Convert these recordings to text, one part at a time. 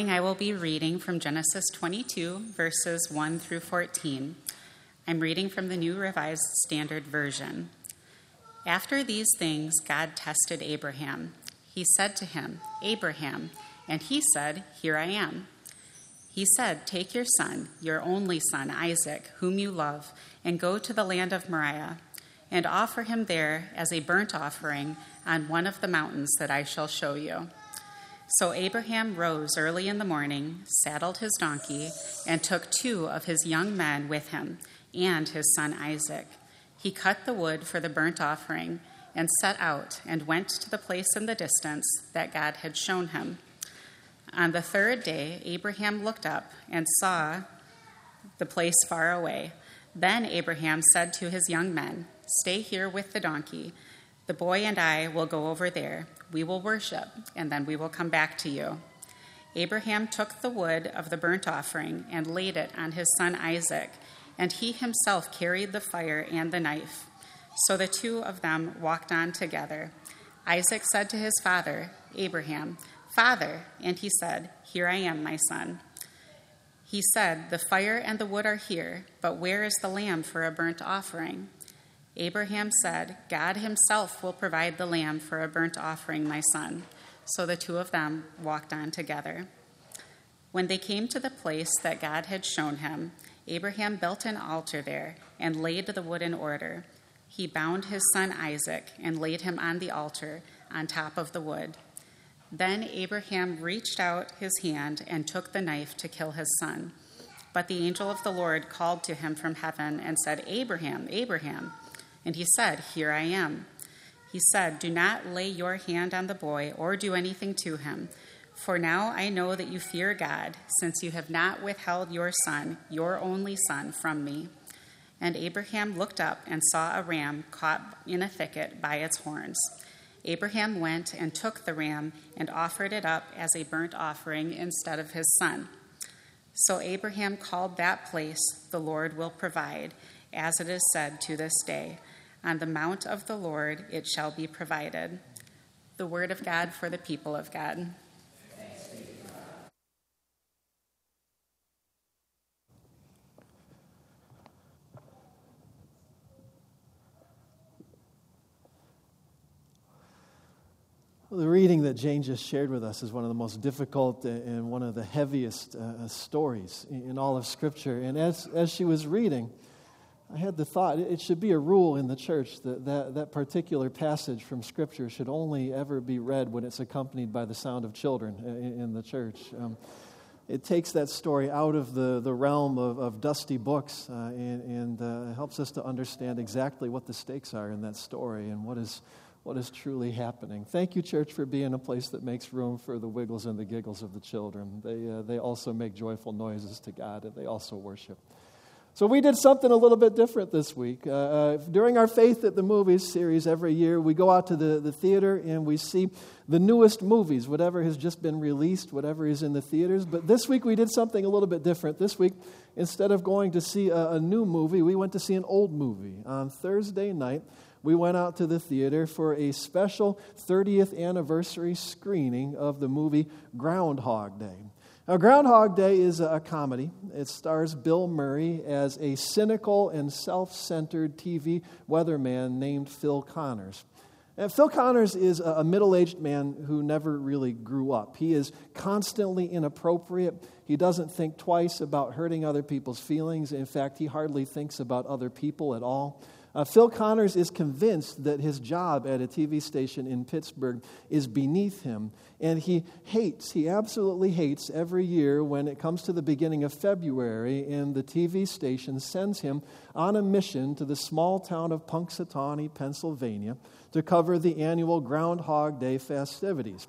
morning I will be reading from Genesis 22, verses 1 through 14. I'm reading from the New Revised Standard Version. After these things, God tested Abraham. He said to him, Abraham, and he said, Here I am. He said, Take your son, your only son, Isaac, whom you love, and go to the land of Moriah, and offer him there as a burnt offering on one of the mountains that I shall show you. So Abraham rose early in the morning, saddled his donkey, and took two of his young men with him and his son Isaac. He cut the wood for the burnt offering and set out and went to the place in the distance that God had shown him. On the third day, Abraham looked up and saw the place far away. Then Abraham said to his young men, Stay here with the donkey. The boy and I will go over there we will worship, and then we will come back to you. Abraham took the wood of the burnt offering and laid it on his son Isaac, and he himself carried the fire and the knife. So the two of them walked on together. Isaac said to his father, Abraham, Father, and he said, Here I am, my son. He said, The fire and the wood are here, but where is the lamb for a burnt offering? Abraham said, God himself will provide the lamb for a burnt offering, my son. So the two of them walked on together. When they came to the place that God had shown him, Abraham built an altar there and laid the wood in order. He bound his son Isaac and laid him on the altar on top of the wood. Then Abraham reached out his hand and took the knife to kill his son. But the angel of the Lord called to him from heaven and said, Abraham, Abraham. And he said, Here I am. He said, Do not lay your hand on the boy or do anything to him. For now I know that you fear God, since you have not withheld your son, your only son, from me. And Abraham looked up and saw a ram caught in a thicket by its horns. Abraham went and took the ram and offered it up as a burnt offering instead of his son. So Abraham called that place, The Lord will provide, as it is said to this day. On the mount of the Lord it shall be provided. The word of God for the people of God. the reading that Jane just shared with us is one of the most difficult and one of the heaviest uh, stories in all of Scripture. And as, as she was reading, I had the thought it should be a rule in the church that, that that particular passage from Scripture should only ever be read when it's accompanied by the sound of children in, in the church. Um, it takes that story out of the, the realm of, of dusty books uh, and, and uh, helps us to understand exactly what the stakes are in that story and what is, what is truly happening. Thank you, church, for being a place that makes room for the wiggles and the giggles of the children. They, uh, they also make joyful noises to God and they also worship. So, we did something a little bit different this week. Uh, uh, during our Faith at the Movies series every year, we go out to the, the theater and we see the newest movies, whatever has just been released, whatever is in the theaters. But this week we did something a little bit different. This week, instead of going to see a, a new movie, we went to see an old movie. On Thursday night, we went out to the theater for a special 30th anniversary screening of the movie Groundhog Day. Now, Groundhog Day is a comedy. It stars Bill Murray as a cynical and self centered TV weatherman named Phil Connors. And Phil Connors is a middle aged man who never really grew up. He is constantly inappropriate. He doesn't think twice about hurting other people's feelings. In fact, he hardly thinks about other people at all. Uh, Phil Connors is convinced that his job at a TV station in Pittsburgh is beneath him. And he hates, he absolutely hates every year when it comes to the beginning of February and the TV station sends him on a mission to the small town of Punxsutawney, Pennsylvania, to cover the annual Groundhog Day festivities.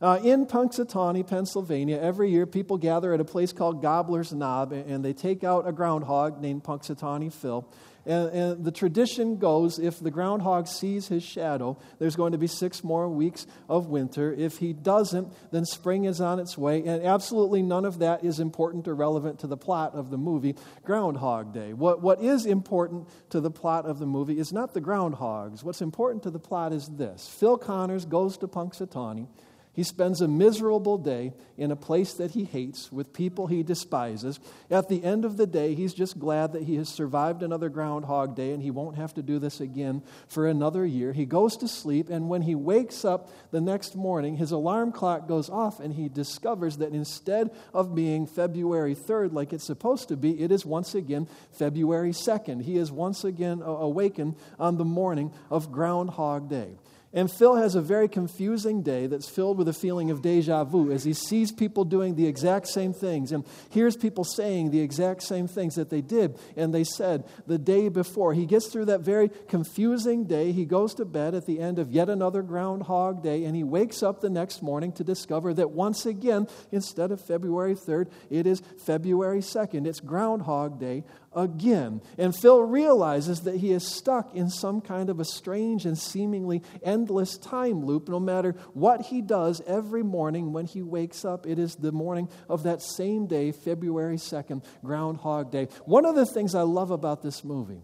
Uh, in Punxsutawney, Pennsylvania, every year people gather at a place called Gobbler's Knob and they take out a groundhog named Punxsutawney Phil and, and, the tradition goes if the groundhog sees his shadow, there's going to be six more weeks of winter. If he doesn't, then spring is on its way. And absolutely none of that is important or relevant to the plot of the movie Groundhog Day. What, what is important to the plot of the movie is not the groundhogs. What's important to the plot is this Phil Connors goes to Punxsutawney He spends a miserable day in a place that he hates with people he despises. At the end of the day, he's just glad that he has survived another Groundhog Day and he won't have to do this again for another year. He goes to sleep, and when he wakes up the next morning, his alarm clock goes off and he discovers that instead of being February 3rd like it's supposed to be, it is once again February 2nd. He is once again awakened on the morning of Groundhog Day. And Phil has a very confusing day that's filled with a feeling of deja vu as he sees people doing the exact same things and hears people saying the exact same things that they did and they said the day before. He gets through that very confusing day. He goes to bed at the end of yet another Groundhog Day and he wakes up the next morning to discover that once again, instead of February 3rd, it is February 2nd. It's Groundhog Day again. And Phil realizes that he is stuck in some kind of a strange and seemingly endless time loop. No matter what he does every morning when he wakes up, it is the morning of that same day, February 2nd, Groundhog Day. One of the things I love about this movie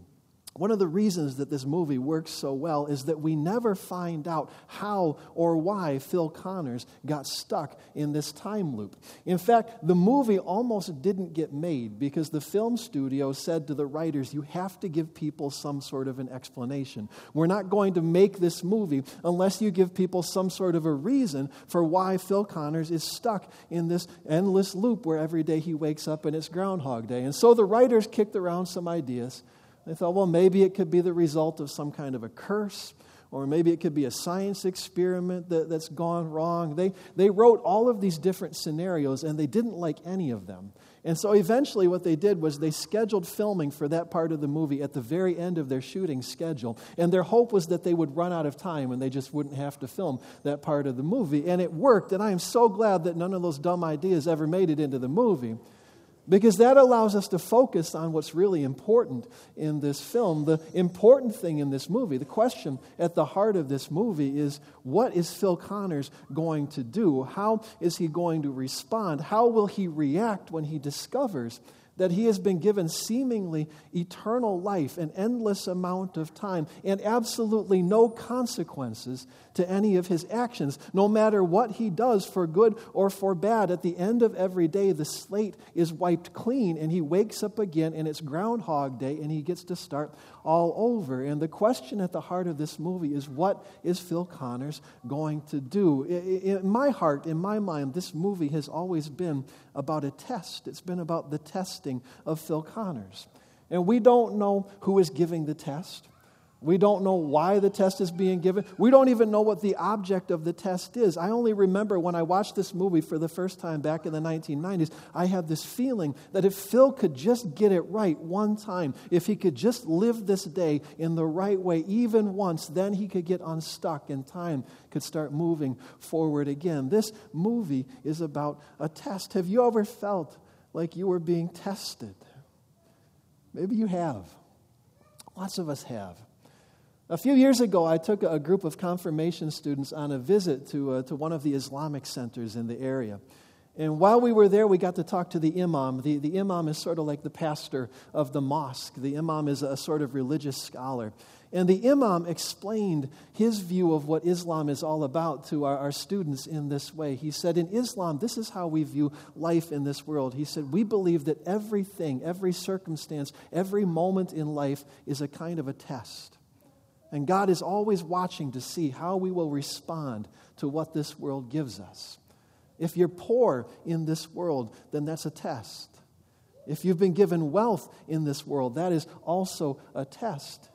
one of the reasons that this movie works so well is that we never find out how or why Phil Connors got stuck in this time loop. In fact, the movie almost didn't get made because the film studio said to the writers, You have to give people some sort of an explanation. We're not going to make this movie unless you give people some sort of a reason for why Phil Connors is stuck in this endless loop where every day he wakes up and it's Groundhog Day. And so the writers kicked around some ideas. They thought, well, maybe it could be the result of some kind of a curse, or maybe it could be a science experiment that, that's gone wrong. They, they wrote all of these different scenarios, and they didn't like any of them. And so eventually, what they did was they scheduled filming for that part of the movie at the very end of their shooting schedule. And their hope was that they would run out of time and they just wouldn't have to film that part of the movie. And it worked. And I am so glad that none of those dumb ideas ever made it into the movie because that allows us to focus on what's really important in this film. The important thing in this movie, the question at the heart of this movie is what is Phil Connors going to do? How is he going to respond? How will he react when he discovers that he has been given seemingly eternal life, an endless amount of time, and absolutely no consequences to any of his actions. No matter what he does, for good or for bad, at the end of every day, the slate is wiped clean, and he wakes up again, and it's Groundhog Day, and he gets to start all over. And the question at the heart of this movie is what is Phil Connors going to do? In my heart, in my mind, this movie has always been about a test, it's been about the testing of Phil Connors. And we don't know who is giving the test. We don't know why the test is being given. We don't even know what the object of the test is. I only remember when I watched this movie for the first time back in the 1990s, I had this feeling that if Phil could just get it right one time, if he could just live this day in the right way even once, then he could get unstuck and time could start moving forward again. This movie is about a test. Have you ever felt like you were being tested. Maybe you have. Lots of us have. A few years ago, I took a group of confirmation students on a visit to, uh, to one of the Islamic centers in the area. And while we were there, we got to talk to the imam. The, the imam is sort of like the pastor of the mosque, the imam is a sort of religious scholar. And the Imam explained his view of what Islam is all about to our, our, students in this way. He said, In Islam, this is how we view life in this world. He said, We believe that everything, every circumstance, every moment in life is a kind of a test. And God is always watching to see how we will respond to what this world gives us. If you're poor in this world, then that's a test. If you've been given wealth in this world, that is also a test.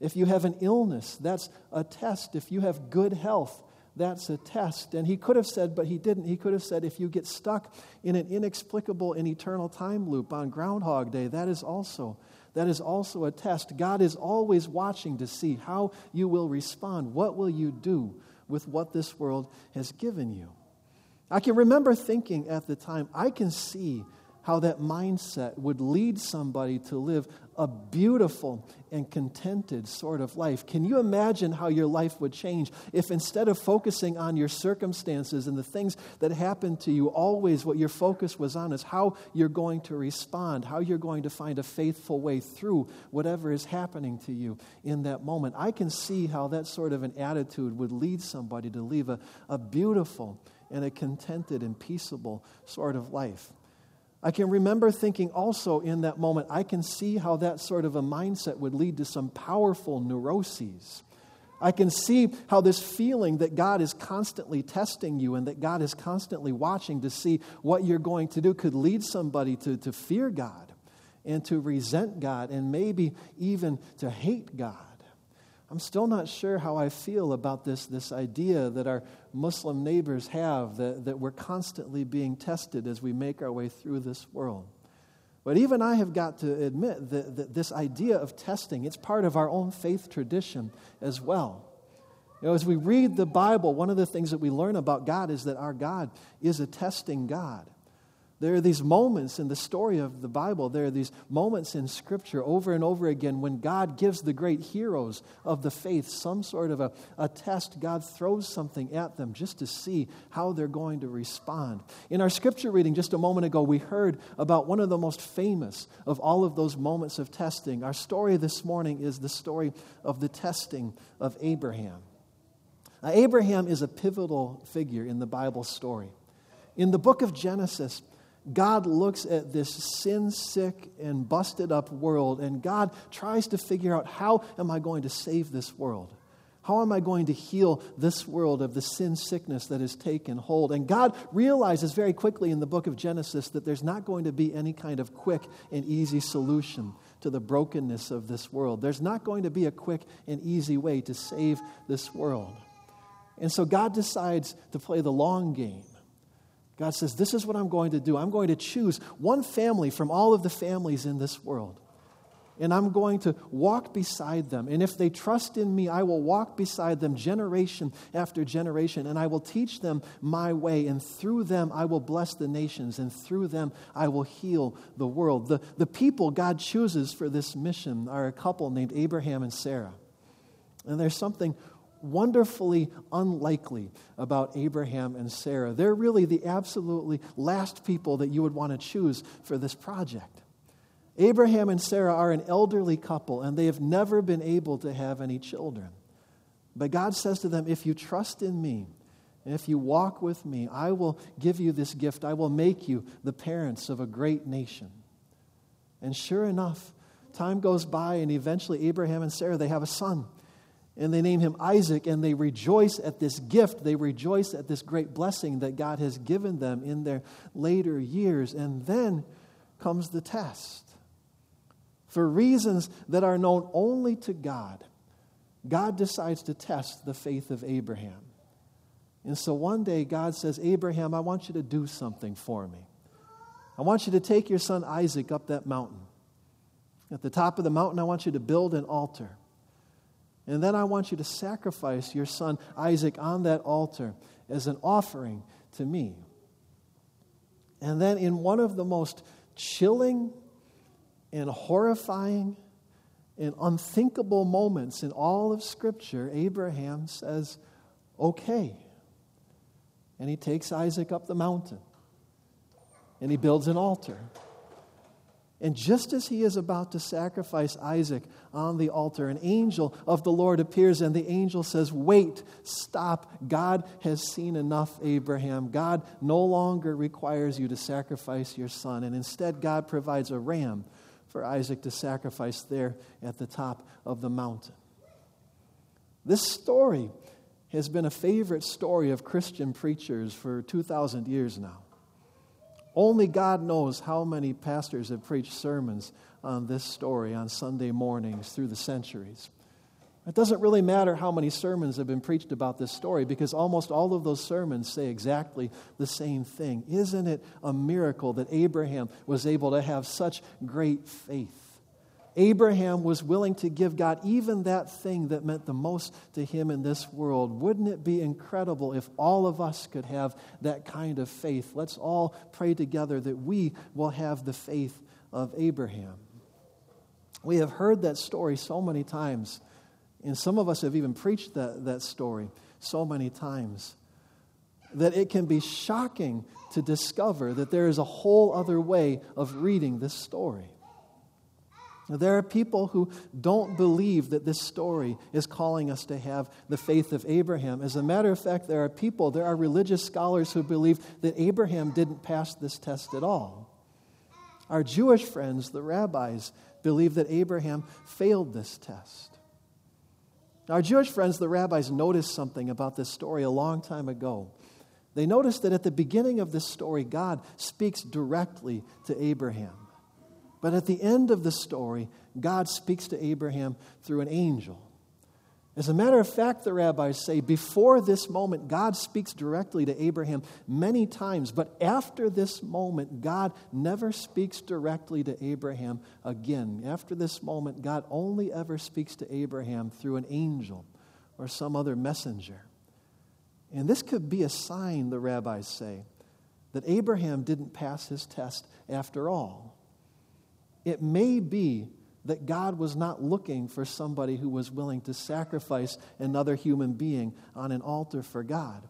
If you have an illness, that's a test. If you have good health, that's a test. And he could have said, but he didn't. He could have said, if you get stuck in an inexplicable and eternal time loop on Groundhog Day, that is also that is also a test. God is always watching to see how you will respond. What will you do with what this world has given you? I can remember thinking at the time, I can see how that mindset would lead somebody to live a beautiful and contented sort of life. Can you imagine how your life would change if instead of focusing on your circumstances and the things that happen to you, always what your focus was on is how you're going to respond, how you're going to find a faithful way through whatever is happening to you in that moment? I can see how that sort of an attitude would lead somebody to live a, a beautiful and a contented and peaceable sort of life. I can remember thinking also in that moment, I can see how that sort of a mindset would lead to some powerful neuroses. I can see how this feeling that God is constantly testing you and that God is constantly watching to see what you're going to do could lead somebody to, to fear God and to resent God and maybe even to hate God. I'm still not sure how I feel about this, this idea that our Muslim neighbors have that, that we're constantly being tested as we make our way through this world. But even I have got to admit that, that this idea of testing, it's part of our own faith tradition as well. You know, as we read the Bible, one of the things that we learn about God is that our God is a testing God. There are these moments in the story of the Bible, there are these moments in Scripture over and over again when God gives the great heroes of the faith some sort of a, a test. God throws something at them just to see how they're going to respond. In our Scripture reading just a moment ago, we heard about one of the most famous of all of those moments of testing. Our story this morning is the story of the testing of Abraham. Now, Abraham is a pivotal figure in the Bible story. In the book of Genesis, God looks at this sin sick and busted up world, and God tries to figure out how am I going to save this world? How am I going to heal this world of the sin sickness that has taken hold? And God realizes very quickly in the book of Genesis that there's not going to be any kind of quick and easy solution to the brokenness of this world. There's not going to be a quick and easy way to save this world. And so God decides to play the long game. God says, This is what I'm going to do. I'm going to choose one family from all of the families in this world. And I'm going to walk beside them. And if they trust in me, I will walk beside them generation after generation. And I will teach them my way. And through them, I will bless the nations. And through them, I will heal the world. The, the people God chooses for this mission are a couple named Abraham and Sarah. And there's something wonderfully unlikely about Abraham and Sarah. They're really the absolutely last people that you would want to choose for this project. Abraham and Sarah are an elderly couple, and they have never been able to have any children. But God says to them, If you trust in me, and if you walk with me, I will give you this gift. I will make you the parents of a great nation. And sure enough, time goes by, and eventually Abraham and Sarah, they have a son and they name him Isaac, and they rejoice at this gift. They rejoice at this great blessing that God has given them in their later years. And then comes the test. For reasons that are known only to God, God decides to test the faith of Abraham. And so one day, God says, Abraham, I want you to do something for me. I want you to take your son Isaac up that mountain. At the top of the mountain, I want you to build an altar. And then I want you to sacrifice your son Isaac on that altar as an offering to me. And then, in one of the most chilling and horrifying and unthinkable moments in all of Scripture, Abraham says, Okay. And he takes Isaac up the mountain and he builds an altar. And just as he is about to sacrifice Isaac on the altar, an angel of the Lord appears, and the angel says, Wait, stop. God has seen enough, Abraham. God no longer requires you to sacrifice your son. And instead, God provides a ram for Isaac to sacrifice there at the top of the mountain. This story has been a favorite story of Christian preachers for 2,000 years now. Only God knows how many pastors have preached sermons on this story on Sunday mornings through the centuries. It doesn't really matter how many sermons have been preached about this story because almost all of those sermons say exactly the same thing. Isn't it a miracle that Abraham was able to have such great faith? Abraham was willing to give God even that thing that meant the most to him in this world. Wouldn't it be incredible if all of us could have that kind of faith? Let's all pray together that we will have the faith of Abraham. We have heard that story so many times, and some of us have even preached that, that story so many times that it can be shocking to discover that there is a whole other way of reading this story. There are people who don't believe that this story is calling us to have the faith of Abraham. As a matter of fact, there are people, there are religious scholars who believe that Abraham didn't pass this test at all. Our Jewish friends, the rabbis, believe that Abraham failed this test. Our Jewish friends, the rabbis, noticed something about this story a long time ago. They noticed that at the beginning of this story, God speaks directly to Abraham. But at the end of the story, God speaks to Abraham through an angel. As a matter of fact, the rabbis say, before this moment, God speaks directly to Abraham many times, but after this moment, God never speaks directly to Abraham again. After this moment, God only ever speaks to Abraham through an angel or some other messenger. And this could be a sign, the rabbis say, that Abraham didn't pass his test after all. It may be that God was not looking for somebody who was willing to sacrifice another human being on an altar for God.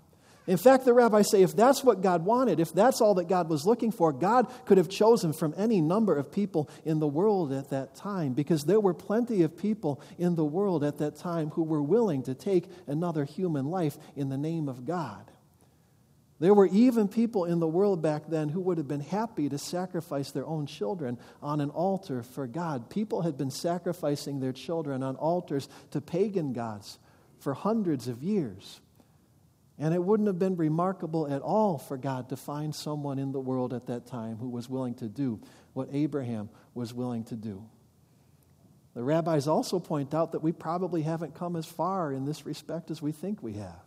In fact, the rabbis say if that's what God wanted, if that's all that God was looking for, God could have chosen from any number of people in the world at that time because there were plenty of people in the world at that time who were willing to take another human life in the name of God. There were even people in the world back then who would have been happy to sacrifice their own children on an altar for God. People had been sacrificing their children on altars to pagan gods for hundreds of years. And it wouldn't have been remarkable at all for God to find someone in the world at that time who was willing to do what Abraham was willing to do. The rabbis also point out that we probably haven't come as far in this respect as we think we have.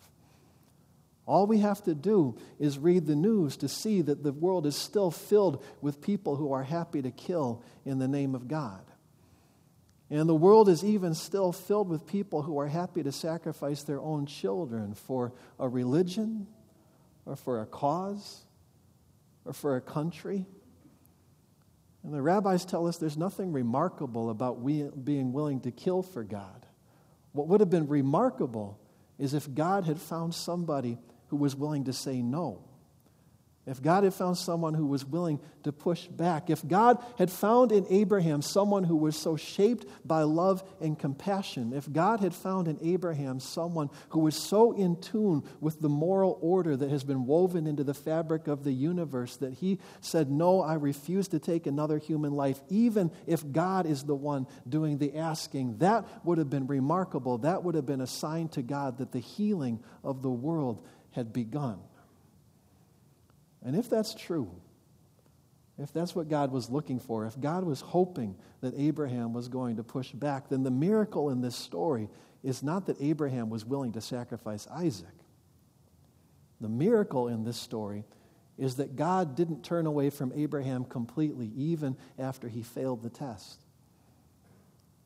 All we have to do is read the news to see that the world is still filled with people who are happy to kill in the name of God. And the world is even still filled with people who are happy to sacrifice their own children for a religion or for a cause or for a country. And the rabbis tell us there's nothing remarkable about we being willing to kill for God. What would have been remarkable is if God had found somebody who was willing to say no. If God had found someone who was willing to push back, if God had found in Abraham someone who was so shaped by love and compassion, if God had found in Abraham someone who was so in tune with the moral order that has been woven into the fabric of the universe that he said, No, I refuse to take another human life, even if God is the one doing the asking, that would have been remarkable. That would have been a sign to God that the healing of the world had begun. And if that's true, if that's what God was looking for, if God was hoping that Abraham was going to push back, then the miracle in this story is not that Abraham was willing to sacrifice Isaac. The miracle in this story is that God didn't turn away from Abraham completely, even after he failed the test.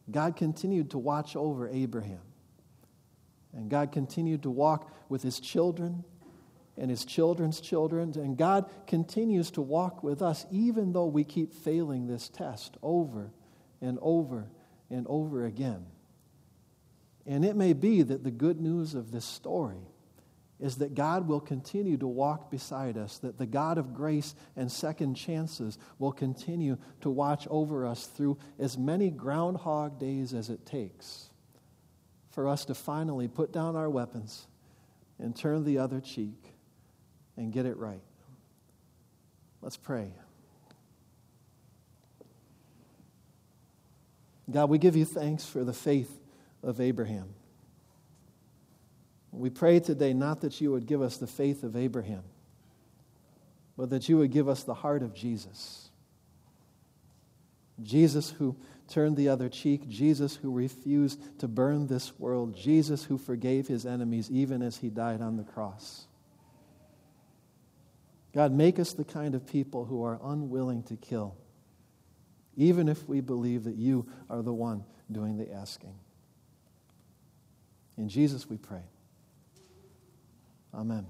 God continued to watch over Abraham. And God continued to walk with his children and his children's children. And God continues to walk with us even though we keep failing this test over and over and over again. And it may be that the good news of this story is that God will continue to walk beside us, that the God of grace and second chances will continue to watch over us through as many groundhog days as it takes for us to finally put down our weapons and turn the other cheek and get it right. Let's pray. God, we give you thanks for the faith of Abraham. We pray today not that you would give us the faith of Abraham, but that you would give us the heart of Jesus. Jesus, who turned the other cheek, Jesus, who refused to burn this world, Jesus, who forgave his enemies even as he died on the cross. God, make us the kind of people who are unwilling to kill, even if we believe that you are the one doing the asking. In Jesus we pray. Amen.